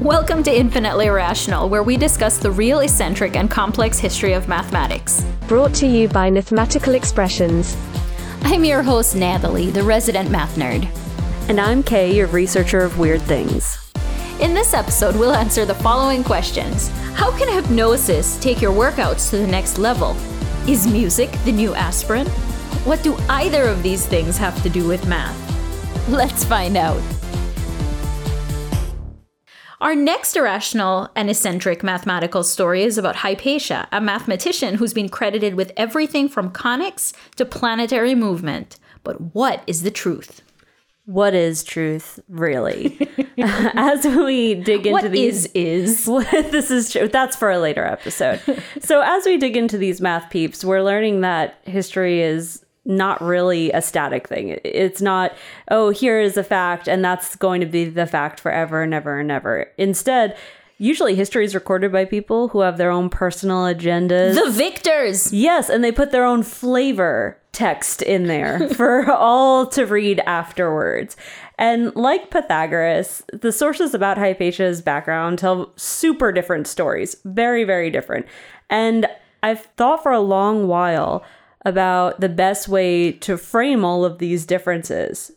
Welcome to Infinitely Irrational, where we discuss the real, eccentric, and complex history of mathematics. Brought to you by Mathematical Expressions. I'm your host, Natalie, the resident math nerd. And I'm Kay, your researcher of weird things. In this episode, we'll answer the following questions How can hypnosis take your workouts to the next level? Is music the new aspirin? What do either of these things have to do with math? Let's find out. Our next irrational and eccentric mathematical story is about Hypatia, a mathematician who's been credited with everything from conics to planetary movement. But what is the truth? What is truth, really? As we dig into What these, is is? This is true. That's for a later episode. so, as we dig into these math peeps, we're learning that history is not really a static thing. It's not, oh, here is a fact, and that's going to be the fact forever and ever and ever. Instead, usually history is recorded by people who have their own personal agendas. The victors! Yes, and they put their own flavor text in there for all to read afterwards. And like Pythagoras, the sources about Hypatia's background tell super different stories, very, very different. And I've thought for a long while about the best way to frame all of these differences.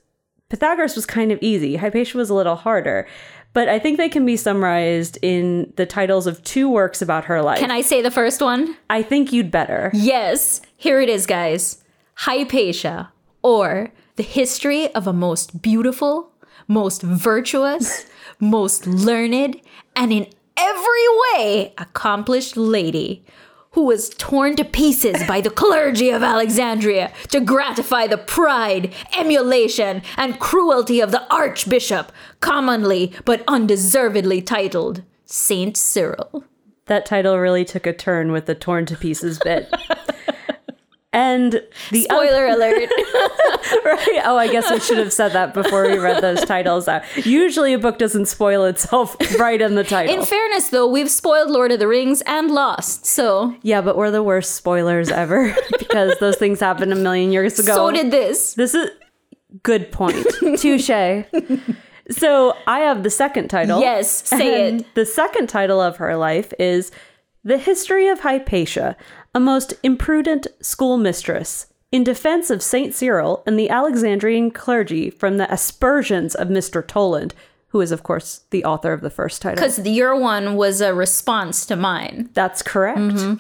Pythagoras was kind of easy, Hypatia was a little harder. But I think they can be summarized in the titles of two works about her life. Can I say the first one? I think you'd better. Yes, here it is, guys. Hypatia, or the history of a most beautiful, most virtuous, most learned, and in every way accomplished lady who was torn to pieces by the clergy of Alexandria to gratify the pride, emulation, and cruelty of the archbishop, commonly but undeservedly titled Saint Cyril. That title really took a turn with the torn to pieces bit. and the Spoiler alert. right? Oh, I guess I should have said that before we read those titles out. Usually a book doesn't spoil itself right in the title. In fairness, though, we've spoiled Lord of the Rings and Lost, so yeah, but we're the worst spoilers ever because those things happened a million years ago. so did this. This is good point. Touche. So I have the second title. Yes, say it. The second title of her life is The History of Hypatia, a most imprudent schoolmistress, in defense of St. Cyril and the Alexandrian clergy from the aspersions of Mr. Toland, who is, of course, the author of the first title. Because your one was a response to mine. That's correct. Mm-hmm.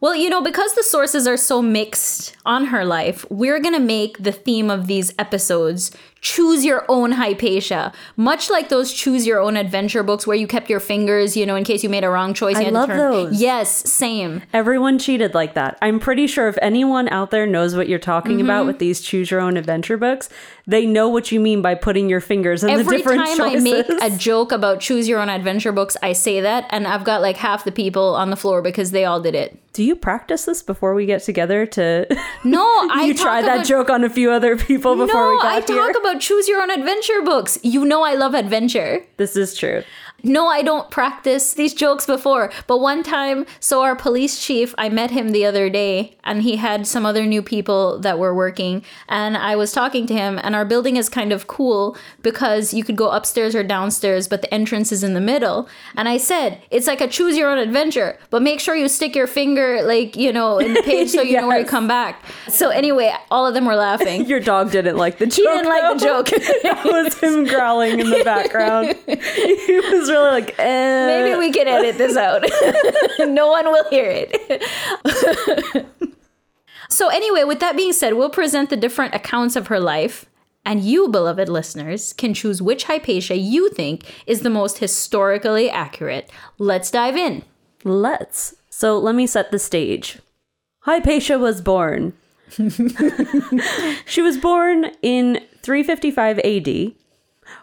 Well, you know, because the sources are so mixed on her life, we're going to make the theme of these episodes choose your own Hypatia, much like those choose your own adventure books where you kept your fingers, you know, in case you made a wrong choice. I you had to love turn- those. Yes, same. Everyone cheated like that. I'm pretty sure if anyone out there knows what you're talking Mm-hmm. about with these choose your own adventure books, they know what you mean by putting your fingers in the different choices. Every time. I make a joke about choose your own adventure books, I say that, and I've got like half the people on the floor because they all did it. Do you practice this before we get together to No, I you tried that joke on a few other people before no, we got I here? talk about choose your own adventure books. You know I love adventure. this is true. No, I don't practice these jokes before. But one time, so our police chief, I met him the other day and he had some other new people that were working. And I was talking to him, and our building is kind of cool because you could go upstairs or downstairs, but the entrance is in the middle. And I said, it's like a choose your own adventure, but make sure you stick your finger, like, you know, in the page so you know where to come back. So anyway, all of them were laughing. Your dog didn't like the joke. He didn't like the joke. that was him growling in the background. he was really like, eh. Maybe we can edit this out. no one will hear it. so, anyway, with that being said, we'll present the different accounts of her life. And you, beloved listeners, can choose which Hypatia you think is the most historically accurate. Let's dive in. Let's. So let me set the stage. Hypatia was born. she was born in 355 AD.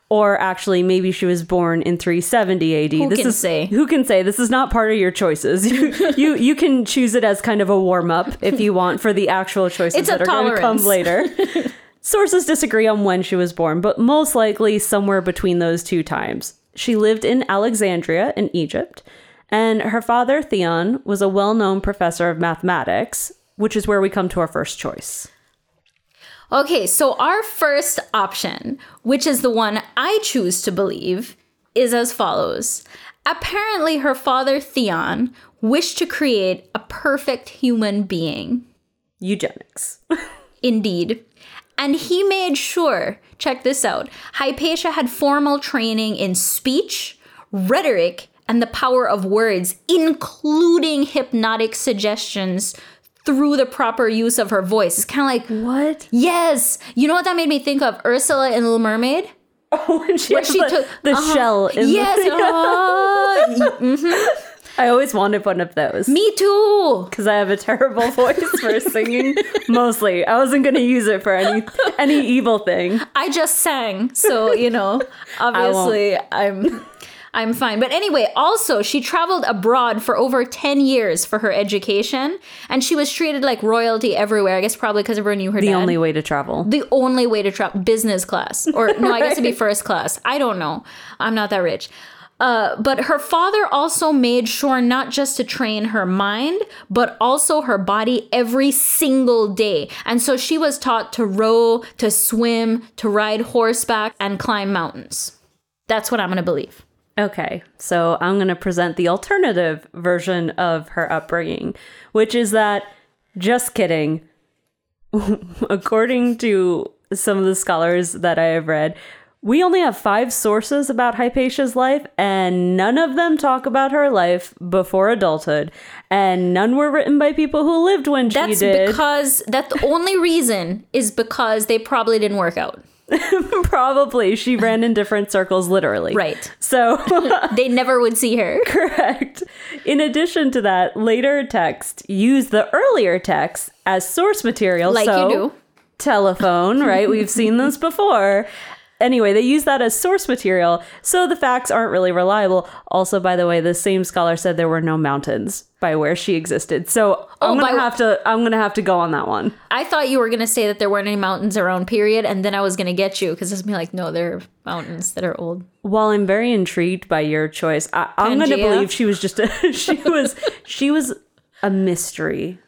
Or actually, maybe she was born in 370 AD. Who this can is, say? Who can say? This is not part of your choices. You you, you can choose it as kind of a warm up if you want for the actual choices that are going to come later. Sources disagree on when she was born, but most likely somewhere between those two times. She lived in Alexandria in Egypt, and her father, Theon, was a well known professor of mathematics, which is where we come to our first choice. Okay, so our first option, which is the one I choose to believe, is as follows. Apparently, her father, Theon, wished to create a perfect human being. Eugenics. Indeed. And he made sure, check this out, Hypatia had formal training in speech, rhetoric, and the power of words, including hypnotic suggestions through the proper use of her voice. It's kind of like, What? yes. You know what that made me think of? Ursula in Little Mermaid? Oh, when she, she the, took- the uh-huh. shell in Yes. the, uh, I always wanted one of those. me too. because I have a terrible voice for singing. Mostly, I wasn't going to use it for any any evil thing. I just sang, so you know, obviously I'm I'm fine. But anyway, also she traveled abroad for over 10 years for her education and she was treated like royalty everywhere. I guess probably because of everyone knew her The dad. only way to travel. the only way to travel business class or no i guess it'd be first class i don't know i'm not that rich uh, but her father also made sure not just to train her mind, but also her body every single day. And so she was taught to row, to swim, to ride horseback, and climb mountains. That's what I'm going to believe. Okay, so I'm going to present the alternative version of her upbringing, which is that, just kidding, according to some of the scholars that I have read, we only have five sources about Hypatia's life, and none of them talk about her life before adulthood, and none were written by people who lived when That's she did. That's because that the only reason is because they probably didn't work out. Probably she ran in different circles, literally. Right. So They never would see her. Correct. In addition to that, later text use the earlier text as source material. Like so, you do. Telephone, right? We've seen this before. Anyway, they use that as source material, so the facts aren't really reliable. Also, by the way, the same scholar said there were no mountains by where she existed. So oh, I'm Oh, gonna have to I'm gonna have to go on that one. I thought you were gonna say that there weren't any mountains around, period, and then I was gonna get you because it's be like, no, there are mountains that are old. While I'm very intrigued by your choice, I, I'm going to believe she was just a she was she was a mystery.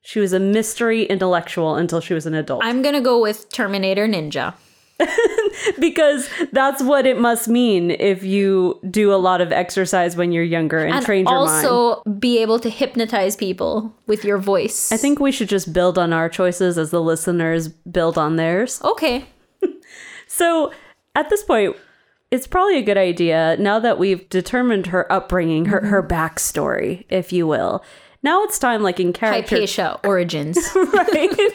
She was a mystery intellectual until she was an adult. I'm gonna go with Terminator Ninja. because that's what it must mean if you do a lot of exercise when you're younger and, And train your mind. also be able to hypnotize people with your voice. I think we should just build on our choices as the listeners build on theirs. Okay. So at this point, it's probably a good idea now that we've determined her upbringing, her, her mm-hmm. backstory, if you will. Now it's time, like in character, Hypatia origins. right?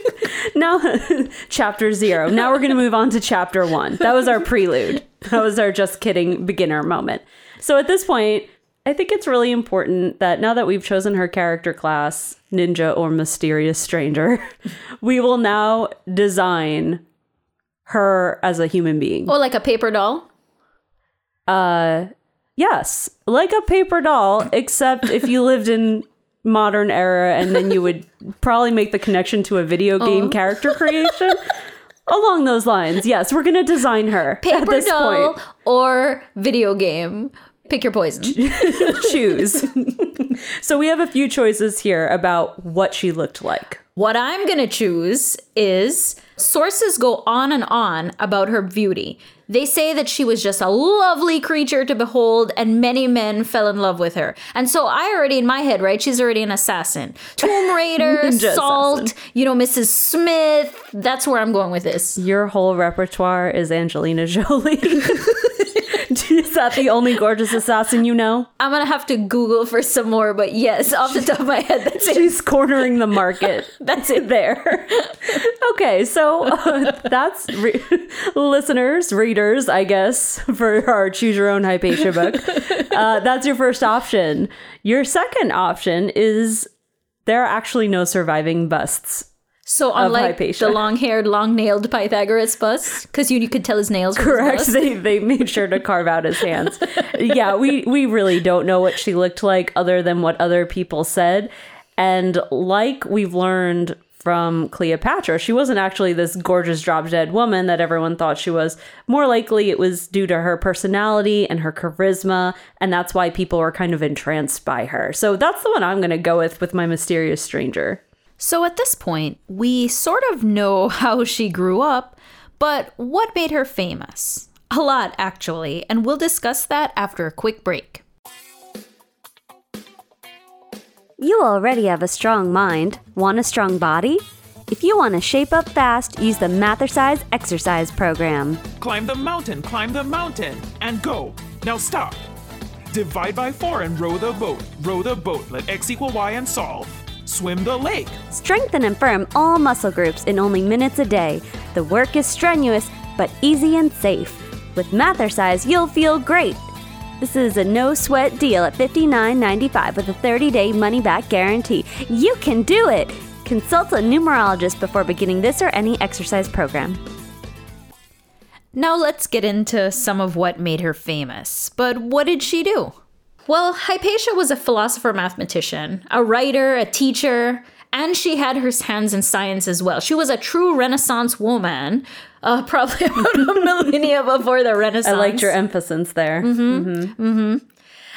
now, chapter zero. Now we're going to move on to chapter one. That was our prelude. That was our just kidding beginner moment. So at this point, I think it's really important that now that we've chosen her character class, ninja or mysterious stranger, we will now design her as a human being. oh, like a paper doll. Uh, yes, like a paper doll, except if you lived in modern era and then you would probably make the connection to a video oh. game character creation. Along those lines, yes, we're gonna design her at Paper this doll point. or video game. Pick your poison. Choose. so we have a few choices here about what she looked like. What I'm going to choose is sources go on and on about her beauty. They say that she was just a lovely creature to behold, and many men fell in love with her. And so I already, in my head, right, she's already an assassin. Tomb Raider, Salt, assassin. you know, Mrs. Smith. That's where I'm going with this. Your whole repertoire is Angelina Jolie. is that the only gorgeous assassin you know? I'm going to have to Google for some more, but yes, off the top of my head, that's it. She's cornering the market. That's it. there. okay, so uh, that's re- listeners, readers, I guess, for our choose your own Hypatia book. Uh, that's your first option. Your second option is there are actually no surviving busts. So unlike the long-haired, long-nailed Pythagoras bust, because you, you could tell his nails were his Correct. bust. They they made sure to carve out his hands. yeah, we we really don't know what she looked like other than what other people said. And like we've learned from Cleopatra, she wasn't actually this gorgeous drop dead woman that everyone thought she was. More likely it was due to her personality and her charisma, and that's why people were kind of entranced by her. So that's the one I'm going to go with with my mysterious stranger. So at this point, we sort of know how she grew up, but what made her famous? A lot, actually, and we'll discuss that after a quick break. You already have a strong mind. Want a strong body? If you want to shape up fast, use the Mathersize exercise program. Climb the mountain, climb the mountain, and go. Now stop. Divide by four and row the boat. Row the boat. Let x equal y and solve. Swim the lake. Strengthen and firm all muscle groups in only minutes a day. The work is strenuous, but easy and safe. With Mathersize, you'll feel great. This is a no sweat deal at $59.95 with a 30 day money back guarantee. You can do it! Consult a numerologist before beginning this or any exercise program. Now let's get into some of what made her famous. But what did she do? Well, Hypatia was a philosopher mathematician, a writer, a teacher, and she had her hands in science as well. She was a true Renaissance woman, uh, probably about a millennia before the Renaissance. I liked your emphasis there. Mm-hmm. Mm-hmm. Mm-hmm.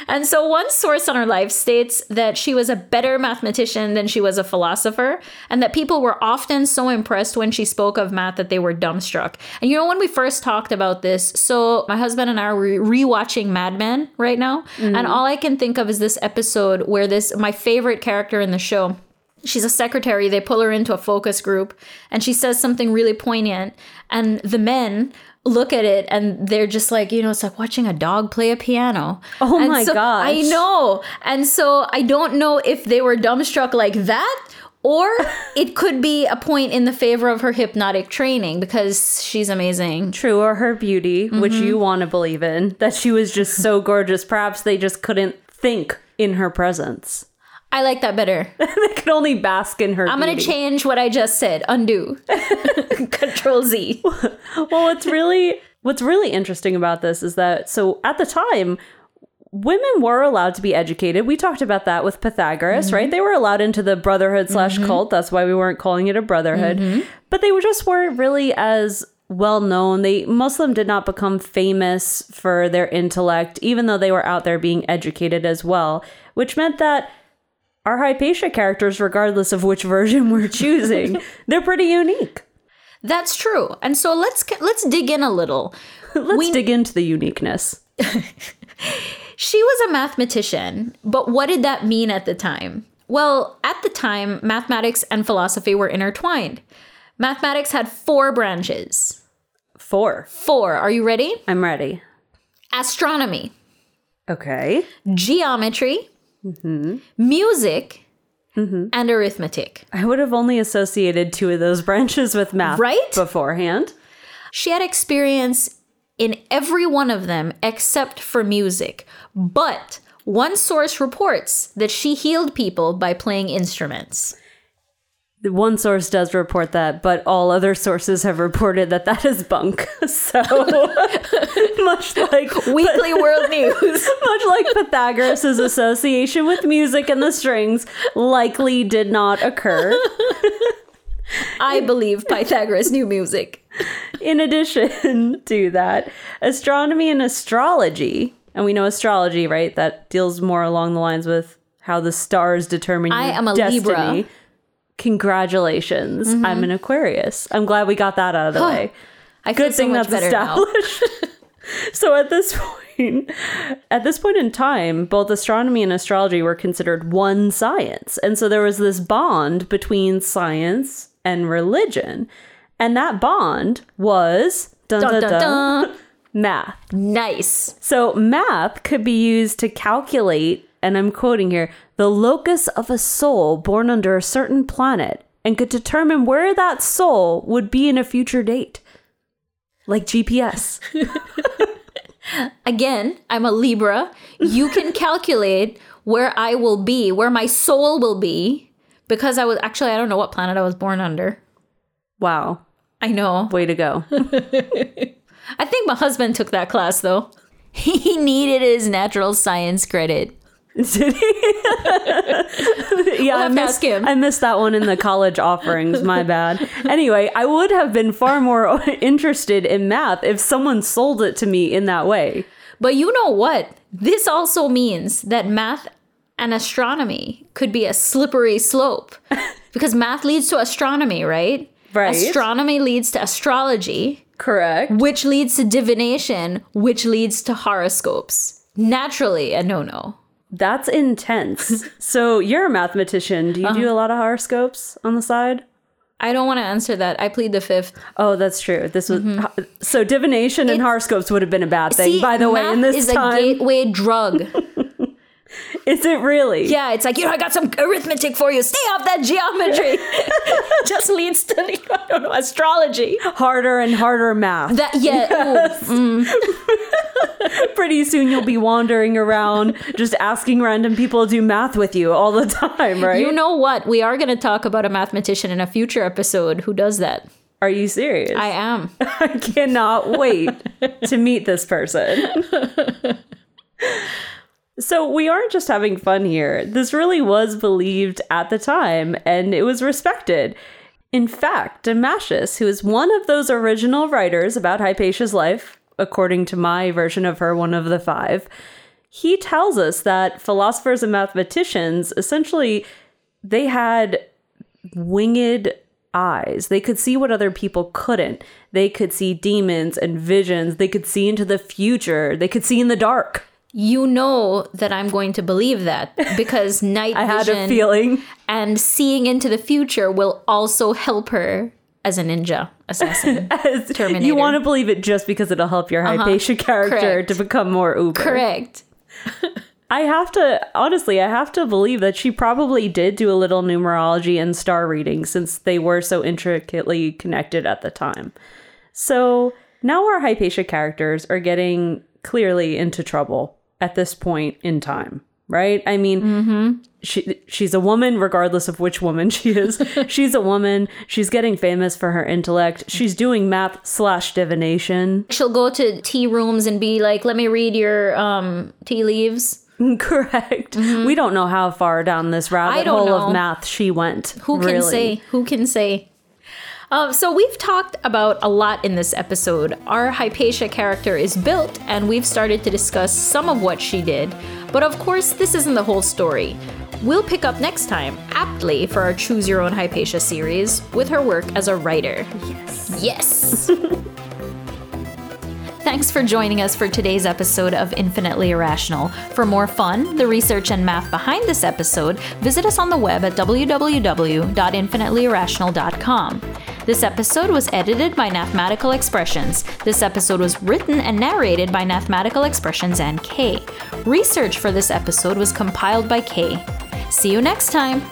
And so, one source on her life states that she was a better mathematician than she was a philosopher, and that people were often so impressed when she spoke of math that they were dumbstruck. And you know, when we first talked about this, so my husband and I are rewatching Mad Men right now, mm. and all I can think of is this episode where this, my favorite character in the show, She's a secretary. They pull her into a focus group and she says something really poignant. And the men look at it and they're just like, you know, it's like watching a dog play a piano. Oh And my so- gosh. I know. And so I don't know if they were dumbstruck like that or it could be a point in the favor of her hypnotic training because she's amazing. True, or her beauty, which Mm-hmm. you want to believe in, that she was just so gorgeous. Perhaps they just couldn't think in her presence. I like that better. they could only bask in her I'm going to change what I just said. Undo. Control Z. well what's really what's really interesting about this is that so at the time women were allowed to be educated. We talked about that with pythagoras right? Mm-hmm. They were allowed into the brotherhood slash mm-hmm. cult. That's why we weren't calling it a brotherhood. Mm-hmm. But they were just weren't really as well known. They most of them did not become famous for their intellect even though they were out there being educated as well which meant that our hypatia characters regardless of which version we're choosing they're pretty unique That's true. And so let's let's dig in a little. let's dig into the uniqueness She was a mathematician, but what did that mean at the time? Well, at the time, mathematics and philosophy were intertwined. Mathematics had four branches. Four. Four. Are you ready? I'm ready. Astronomy, Okay. geometry, Mm-hmm. music, mm-hmm. and arithmetic. I would have only associated two of those branches with math Right? beforehand. She had experience in every one of them except for music. But one source reports that she healed people by playing instruments. One source does report that, but all other sources have reported that that is bunk. So much like Weekly World News. much like Pythagoras' association with music and the strings likely did not occur. I believe Pythagoras knew music. In addition to that, astronomy and astrology, and we know astrology, right? That deals more along the lines with how the stars determine I am a destiny. Libra. Congratulations. I'm mm-hmm. an Aquarius. I'm glad we got that out of the way. I Good so thing much that's established. so at this point, at this point in time, both astronomy and astrology were considered one science. And so there was this bond between science and religion. And that bond was dun, dun, dun. math. Nice. So math could be used to calculate, and I'm quoting here, the locus of a soul born under a certain planet and could determine where that soul would be in a future date. Like GPS. Again, I'm a Libra. You can calculate where I will be, where my soul will be, because I was actually, I don't know what planet I was born under. Wow. I know. Way to go. I think my husband took that class though. He needed his natural science credit. Did he? yeah, I missed, him. I missed that one in the college offerings. My bad. Anyway, I would have been far more interested in math if someone sold it to me in that way. But you know what? This also means that math and astronomy could be a slippery slope because math leads to astronomy, right? Right. Astronomy leads to astrology. Correct. which leads to divination, which leads to horoscopes. Naturally, a no no. That's intense. so you're a mathematician. Do you Uh-huh. do a lot of horoscopes on the side? I don't want to answer that. I plead the fifth. Oh, that's true. This was so divination and horoscopes would have been a bad thing. by the way, in this is time, a gateway drug. is it really? yeah, it's like you know, I got some arithmetic for you. Stay off that geometry. Just leads to I don't know astrology. Harder and harder math. That yeah. ooh, mm. Pretty soon you'll be wandering around just asking random people to do math with you all the time, right? You know what? We are going to talk about a mathematician in a future episode who does that. Are you serious? I am. I cannot wait to meet this person. So, we aren't just having fun here. This really was believed at the time, and it was respected. In fact, Damascius, who is one of those original writers about Hypatia's life, according to my version of her, one of the five, he tells us that philosophers and mathematicians essentially they had winged eyes. They could see what other people couldn't. They could see demons and visions. They could see into the future. They could see in the dark. You know that I'm going to believe that because night I had a vision feeling. and seeing into the future will also help her as a ninja assassin. as Terminator. You want to believe it just because it'll help your uh-huh. Hypatia character Correct. to become more uber. Correct. I have to honestly, I have to believe that she probably did do a little numerology and star reading since they were so intricately connected at the time. So now our Hypatia characters are getting clearly into trouble at this point in time, right? I mean, she she's a woman, regardless of which woman she is. she's a woman. She's getting famous for her intellect. She's doing math slash divination. She'll go to tea rooms and be like, "Let me read your um, tea leaves." Correct. We don't know how far down this rabbit Mm-hmm. Hole know. of math she went. Who can really. say? Who can say? Um, so we've talked about a lot in this episode. Our Hypatia character is built, and we've started to discuss some of what she did. But of course, this isn't the whole story. We'll pick up next time, aptly for our Choose Your Own Hypatia series, with her work as a writer. Yes. Yes. Thanks for joining us for today's episode of Infinitely Irrational. For more fun, the research and math behind this episode, visit us on the web at www.infinitelyirrational.com. This episode was edited by Mathematical Expressions. This episode was written and narrated by Mathematical Expressions and Kay. Research for this episode was compiled by Kay. See you next time.